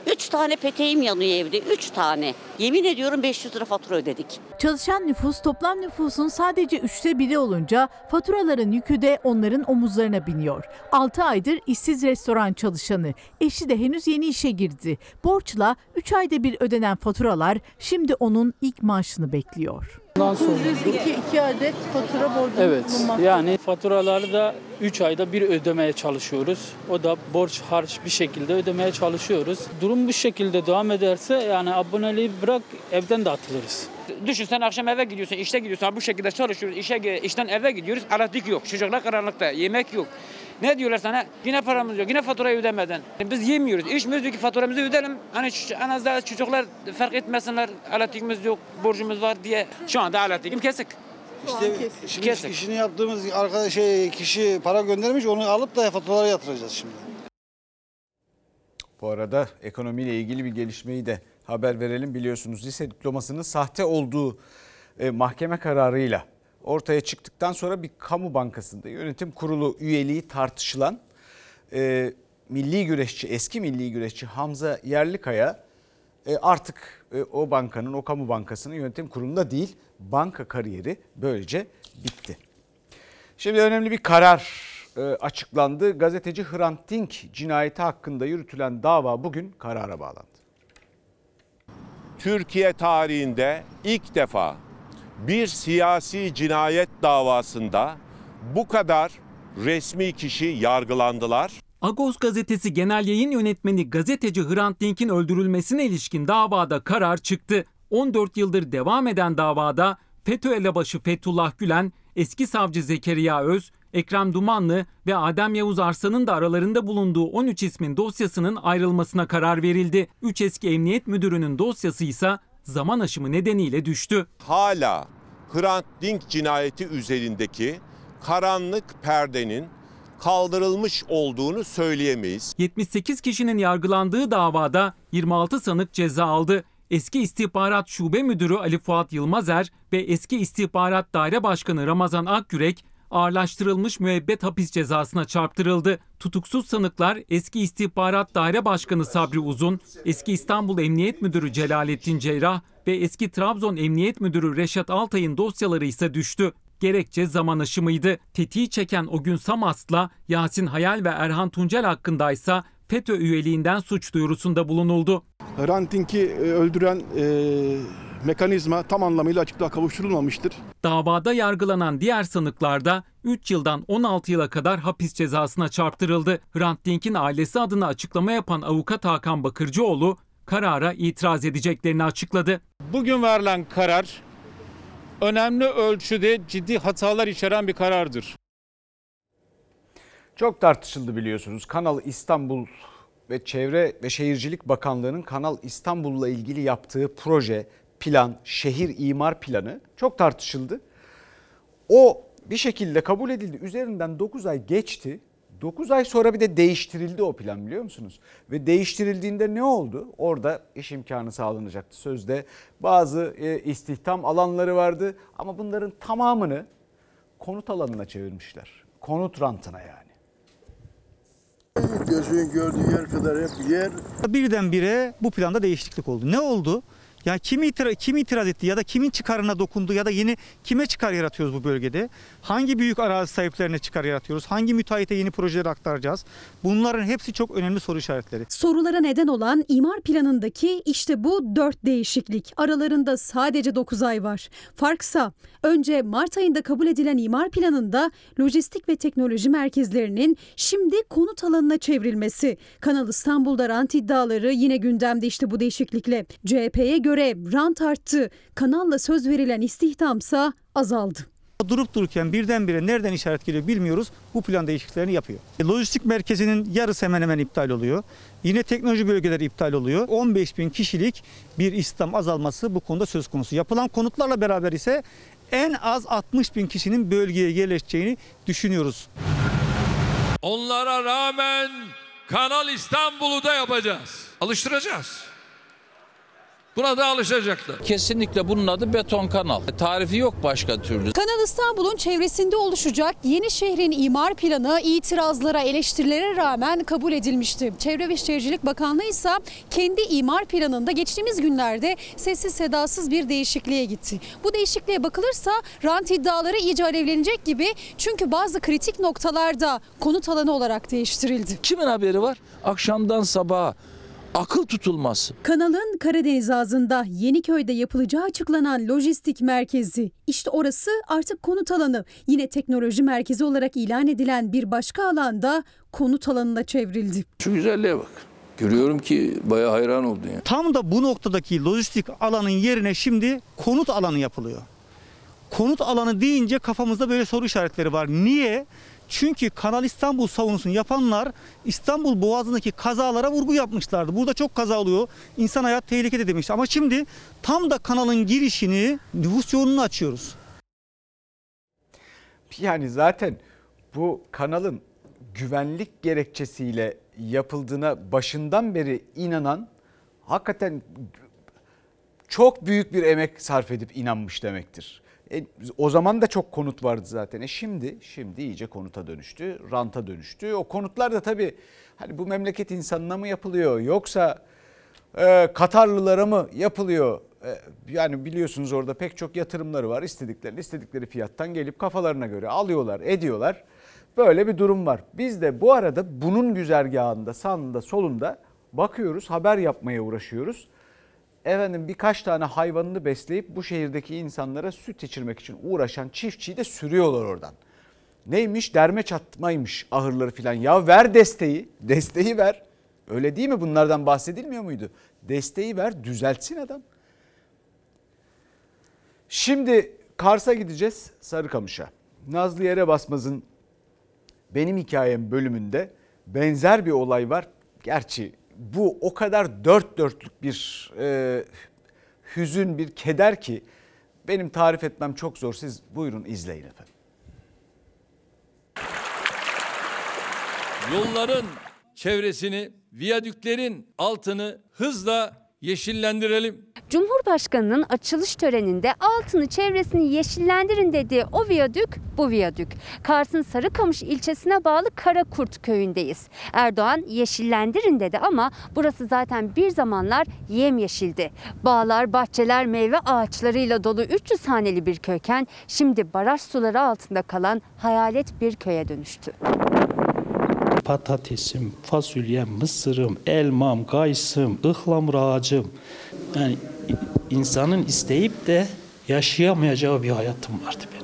Üç tane peteğim yanıyor evde. Üç tane. Yemin ediyorum 500 lira fatura ödedik. Çalışan nüfus toplam nüfusun sadece üçte biri olunca faturaların yükü de onların omuzlarına biniyor. 6 aydır işsiz restoran çalışanı, eşi de henüz yeni işe girdi. Borçla 3 ayda bir ödenen faturalar şimdi onun ilk maaşını bekliyor. Bundan sonra... iki, iki adet fatura borcumuz Evet bulunmakta. yani faturaları da 3 ayda bir ödemeye çalışıyoruz. O da borç harç bir şekilde ödemeye çalışıyoruz. Durum bu şekilde devam ederse yani aboneliği bırak evden de atılırız. Düşün sen akşam eve gidiyorsun, işte gidiyorsun. Bu şekilde çalışıyoruz. işe işten eve gidiyoruz. Elektrik yok. Çocuklar karanlıkta. Yemek yok. Ne diyorlar sana? Yine paramız yok. Yine faturayı ödemeden. Biz yemiyoruz. İşimiz yok ki faturamızı ödeyelim. Hani en azından çocuklar fark etmesinler. Elektriğimiz yok, borcumuz var diye. Şu anda elektriğim kesik. İşte şimdi işini yaptığımız arkadaş şey, kişi para göndermiş onu alıp da faturalara yatıracağız şimdi. Bu arada ekonomiyle ilgili bir gelişmeyi de haber verelim. Biliyorsunuz lise diplomasının sahte olduğu e, mahkeme kararıyla ortaya çıktıktan sonra bir kamu bankasında yönetim kurulu üyeliği tartışılan e, milli güreşçi, eski milli güreşçi Hamza Yerlikaya e, artık e, o bankanın, o kamu bankasının yönetim kurulunda değil, banka kariyeri böylece bitti. Şimdi önemli bir karar e, açıklandı. Gazeteci Hrant Dink cinayeti hakkında yürütülen dava bugün karara bağlandı. Türkiye tarihinde ilk defa bir siyasi cinayet davasında bu kadar resmi kişi yargılandılar. Agos gazetesi genel yayın yönetmeni gazeteci Hrant Dink'in öldürülmesine ilişkin davada karar çıktı. 14 yıldır devam eden davada FETÖ elebaşı Fethullah Gülen, eski savcı Zekeriya Öz, Ekrem Dumanlı ve Adem Yavuz Arslan'ın da aralarında bulunduğu 13 ismin dosyasının ayrılmasına karar verildi. 3 eski emniyet müdürünün dosyası ise zaman aşımı nedeniyle düştü. Hala Hrant Dink cinayeti üzerindeki karanlık perdenin kaldırılmış olduğunu söyleyemeyiz. 78 kişinin yargılandığı davada 26 sanık ceza aldı. Eski İstihbarat Şube Müdürü Ali Fuat Yılmazer ve eski İstihbarat Daire Başkanı Ramazan Akgürek ağırlaştırılmış müebbet hapis cezasına çarptırıldı. Tutuksuz sanıklar eski İstihbarat Daire Başkanı Sabri Uzun, eski İstanbul Emniyet Müdürü Celalettin Cerrah ve eski Trabzon Emniyet Müdürü Reşat Altay'ın dosyaları ise düştü. Gerekçe zaman aşımıydı. Tetiği çeken o gün Samast'la Yasin Hayal ve Erhan Tuncel hakkındaysa FETÖ üyeliğinden suç duyurusunda bulunuldu. Hrant Dink'i e, öldüren e, mekanizma tam anlamıyla açıklığa kavuşturulmamıştır. Davada yargılanan diğer sanıklar da 3 yıldan 16 yıla kadar hapis cezasına çarptırıldı. Hrant Dink'in ailesi adına açıklama yapan avukat Hakan Bakırcıoğlu karara itiraz edeceklerini açıkladı. Bugün verilen karar önemli ölçüde ciddi hatalar içeren bir karardır. Çok tartışıldı biliyorsunuz. Kanal İstanbul ve Çevre ve Şehircilik Bakanlığı'nın Kanal İstanbul'la ilgili yaptığı proje, plan, şehir imar planı çok tartışıldı. O bir şekilde kabul edildi. Üzerinden 9 ay geçti. 9 ay sonra bir de değiştirildi o plan biliyor musunuz? Ve değiştirildiğinde ne oldu? Orada iş imkanı sağlanacaktı sözde. Bazı e, istihdam alanları vardı ama bunların tamamını konut alanına çevirmişler. Konut rantına yani. Gözün gördüğü yer kadar hep yer. Birdenbire bu planda değişiklik oldu. Ne oldu? Ya kim, itira, kim itiraz etti ya da kimin çıkarına dokundu ya da yeni kime çıkar yaratıyoruz bu bölgede? Hangi büyük arazi sahiplerine çıkar yaratıyoruz? Hangi müteahhite yeni projeleri aktaracağız? Bunların hepsi çok önemli soru işaretleri. Sorulara neden olan imar planındaki işte bu dört değişiklik. Aralarında sadece 9 ay var. Farksa önce Mart ayında kabul edilen imar planında lojistik ve teknoloji merkezlerinin şimdi konut alanına çevrilmesi. Kanal İstanbul'da rant iddiaları yine gündemde işte bu değişiklikle. CHP'ye göre rant arttı. Kanalla söz verilen istihdamsa azaldı. Durup dururken birdenbire nereden işaret geliyor bilmiyoruz. Bu plan değişikliklerini yapıyor. E, Lojistik merkezinin yarısı hemen hemen iptal oluyor. Yine teknoloji bölgeleri iptal oluyor. 15 bin kişilik bir istihdam azalması bu konuda söz konusu. Yapılan konutlarla beraber ise en az 60 bin kişinin bölgeye yerleşeceğini düşünüyoruz. Onlara rağmen Kanal İstanbul'u da yapacağız. Alıştıracağız. Buna da alışacaklar. Kesinlikle bunun adı beton kanal. Tarifi yok başka türlü. Kanal İstanbul'un çevresinde oluşacak yeni şehrin imar planı itirazlara, eleştirilere rağmen kabul edilmişti. Çevre ve Şehircilik Bakanlığı ise kendi imar planında geçtiğimiz günlerde sessiz sedasız bir değişikliğe gitti. Bu değişikliğe bakılırsa rant iddiaları iyice alevlenecek gibi çünkü bazı kritik noktalarda konut alanı olarak değiştirildi. Kimin haberi var? Akşamdan sabaha akıl tutulması. Kanalın Karadeniz ağzında Yeniköy'de yapılacağı açıklanan lojistik merkezi. İşte orası artık konut alanı. Yine teknoloji merkezi olarak ilan edilen bir başka alanda konut alanına çevrildi. Şu güzelliğe bak. Görüyorum ki bayağı hayran oldun ya. Tam da bu noktadaki lojistik alanın yerine şimdi konut alanı yapılıyor. Konut alanı deyince kafamızda böyle soru işaretleri var. Niye? Çünkü Kanal İstanbul savunusunu yapanlar İstanbul Boğazı'ndaki kazalara vurgu yapmışlardı. Burada çok kaza oluyor. İnsan hayat tehlikede demiş. Ama şimdi tam da kanalın girişini nüfus yoğunluğunu açıyoruz. Yani zaten bu kanalın güvenlik gerekçesiyle yapıldığına başından beri inanan hakikaten çok büyük bir emek sarf edip inanmış demektir. E, o zaman da çok konut vardı zaten. E şimdi şimdi iyice konuta dönüştü, ranta dönüştü. O konutlar da tabii hani bu memleket insanına mı yapılıyor yoksa e, Katarlılara mı yapılıyor? E, yani biliyorsunuz orada pek çok yatırımları var. İstediklerini istedikleri fiyattan gelip kafalarına göre alıyorlar, ediyorlar. Böyle bir durum var. Biz de bu arada bunun güzergahında, sağında, solunda bakıyoruz, haber yapmaya uğraşıyoruz. Efendim birkaç tane hayvanını besleyip bu şehirdeki insanlara süt içirmek için uğraşan çiftçiyi de sürüyorlar oradan. Neymiş? Derme çatmaymış ahırları filan. Ya ver desteği, desteği ver. Öyle değil mi? Bunlardan bahsedilmiyor muydu? Desteği ver, düzeltsin adam. Şimdi Kars'a gideceğiz, Sarıkamış'a. Nazlı Yere Basmaz'ın Benim Hikayem bölümünde benzer bir olay var. Gerçi bu o kadar dört dörtlük bir e, hüzün, bir keder ki benim tarif etmem çok zor. Siz buyurun izleyin efendim. Yolların çevresini, viyadüklerin altını hızla yeşillendirelim. Cumhurbaşkanının açılış töreninde altını çevresini yeşillendirin dediği o viyadük bu viyadük. Kars'ın Sarıkamış ilçesine bağlı Karakurt köyündeyiz. Erdoğan yeşillendirin dedi ama burası zaten bir zamanlar yemyeşildi. Bağlar, bahçeler, meyve ağaçlarıyla dolu 300 haneli bir köyken şimdi baraj suları altında kalan hayalet bir köye dönüştü. Patatesim, fasulyem, mısırım, elmam, kayısım, ıhlamur ağacım. Yani insanın isteyip de yaşayamayacağı bir hayatım vardı benim.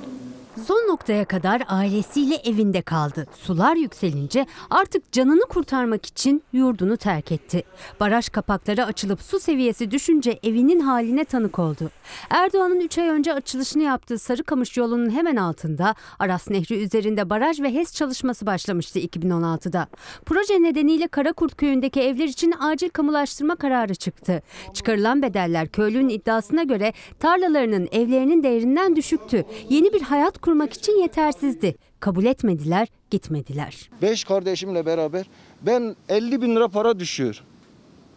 Son noktaya kadar ailesiyle evinde kaldı. Sular yükselince artık canını kurtarmak için yurdunu terk etti. Baraj kapakları açılıp su seviyesi düşünce evinin haline tanık oldu. Erdoğan'ın 3 ay önce açılışını yaptığı Sarıkamış yolunun hemen altında Aras Nehri üzerinde baraj ve HES çalışması başlamıştı 2016'da. Proje nedeniyle Karakurt köyündeki evler için acil kamulaştırma kararı çıktı. Çıkarılan bedeller köylünün iddiasına göre tarlalarının evlerinin değerinden düşüktü. Yeni bir hayat kurmak için yetersizdi. Kabul etmediler, gitmediler. Beş kardeşimle beraber ben 50 bin lira para düşüyor.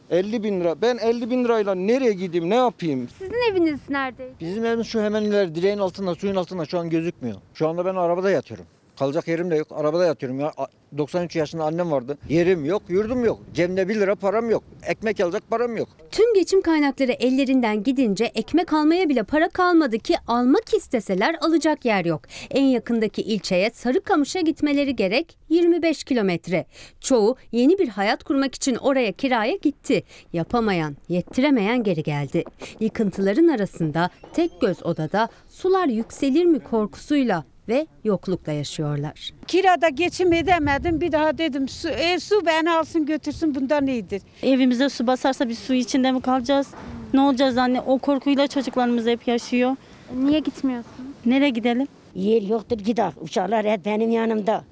50 bin lira. Ben 50 bin lirayla nereye gideyim ne yapayım? Sizin eviniz nerede? Bizim evimiz şu hemen ileri direğin altında suyun altında şu an gözükmüyor. Şu anda ben arabada yatıyorum. Kalacak yerim de yok. Arabada yatıyorum ya. 93 yaşında annem vardı. Yerim yok, yurdum yok. Cebimde 1 lira param yok. Ekmek alacak param yok. Tüm geçim kaynakları ellerinden gidince ekmek almaya bile para kalmadı ki almak isteseler alacak yer yok. En yakındaki ilçeye Sarıkamış'a gitmeleri gerek 25 kilometre. Çoğu yeni bir hayat kurmak için oraya kiraya gitti. Yapamayan, yettiremeyen geri geldi. Yıkıntıların arasında tek göz odada sular yükselir mi korkusuyla ve yoklukla yaşıyorlar. Kirada geçim edemedim. Bir daha dedim su, e, su beni alsın götürsün bundan iyidir. Evimize su basarsa biz su içinde mi kalacağız? Ne olacağız anne? O korkuyla çocuklarımız hep yaşıyor. Niye gitmiyorsun? Nereye gidelim? Yer yoktur gidelim. Uşaklar hep benim yanımda.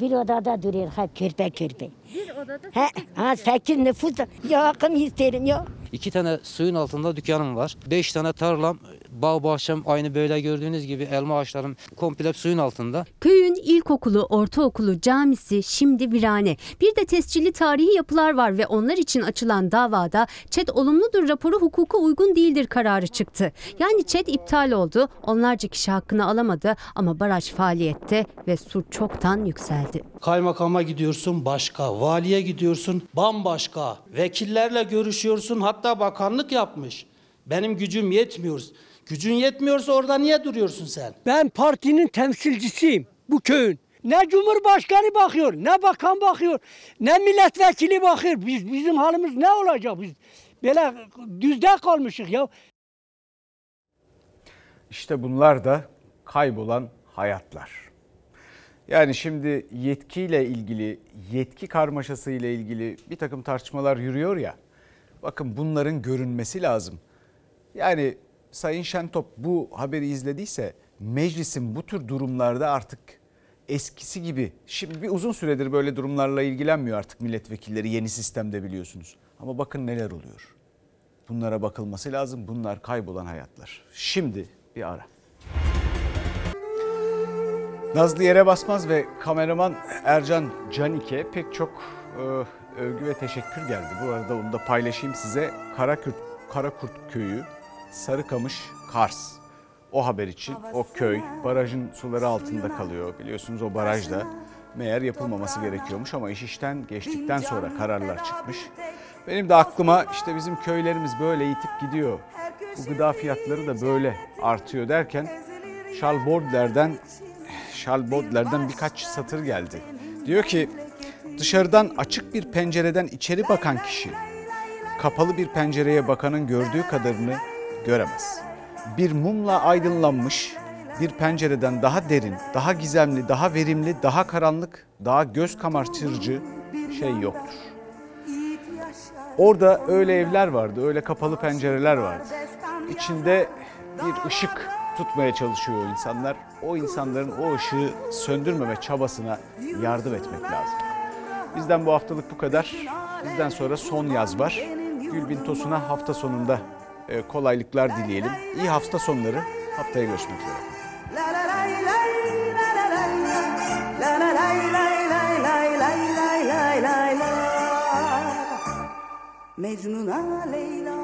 Bir odada duruyor hep körpe körpe. Bir odada He, ha, sekiz nüfus da yakın isterim ya. İki tane suyun altında dükkanım var. Beş tane tarlam, bağ bahçem aynı böyle gördüğünüz gibi elma ağaçlarım komple suyun altında. Köyün ilkokulu, ortaokulu, camisi şimdi virane. Bir de tescilli tarihi yapılar var ve onlar için açılan davada ÇED olumludur raporu hukuka uygun değildir kararı çıktı. Yani ÇED iptal oldu, onlarca kişi hakkını alamadı ama baraj faaliyette ve su çoktan yükseldi. Kaymakama gidiyorsun başka, valiye gidiyorsun bambaşka, vekillerle görüşüyorsun hatta bakanlık yapmış. Benim gücüm yetmiyor. Gücün yetmiyorsa orada niye duruyorsun sen? Ben partinin temsilcisiyim bu köyün. Ne cumhurbaşkanı bakıyor, ne bakan bakıyor, ne milletvekili bakıyor. Biz bizim halimiz ne olacak biz? Böyle düzde kalmışık ya. İşte bunlar da kaybolan hayatlar. Yani şimdi yetkiyle ilgili, yetki karmaşası ile ilgili bir takım tartışmalar yürüyor ya. Bakın bunların görünmesi lazım. Yani Sayın Şentop bu haberi izlediyse meclisin bu tür durumlarda artık eskisi gibi şimdi bir uzun süredir böyle durumlarla ilgilenmiyor artık milletvekilleri yeni sistemde biliyorsunuz. Ama bakın neler oluyor. Bunlara bakılması lazım. Bunlar kaybolan hayatlar. Şimdi bir ara. Nazlı Yere Basmaz ve kameraman Ercan Canike pek çok e, övgü ve teşekkür geldi. Bu arada onu da paylaşayım size. Karakurt, Karakurt Köyü, Sarıkamış, Kars. O haber için o köy barajın suları altında kalıyor. Biliyorsunuz o barajda meğer yapılmaması gerekiyormuş ama iş işten geçtikten sonra kararlar çıkmış. Benim de aklıma işte bizim köylerimiz böyle yitip gidiyor. Bu gıda fiyatları da böyle artıyor derken Charles Baudelaire'den Charles Baudelaire'den birkaç satır geldi. Diyor ki dışarıdan açık bir pencereden içeri bakan kişi kapalı bir pencereye bakanın gördüğü kadarını göremez. Bir mumla aydınlanmış bir pencereden daha derin, daha gizemli, daha verimli, daha karanlık, daha göz kamaştırıcı şey yoktur. Orada öyle evler vardı, öyle kapalı pencereler vardı. İçinde bir ışık tutmaya çalışıyor insanlar. O insanların o ışığı söndürmeme çabasına yardım etmek lazım. Bizden bu haftalık bu kadar. Bizden sonra son yaz var. Gülbin Tosun'a hafta sonunda e, kolaylıklar dileyelim. İyi hafta sonları. Haftaya görüşmek üzere. Mecnun'a Leyla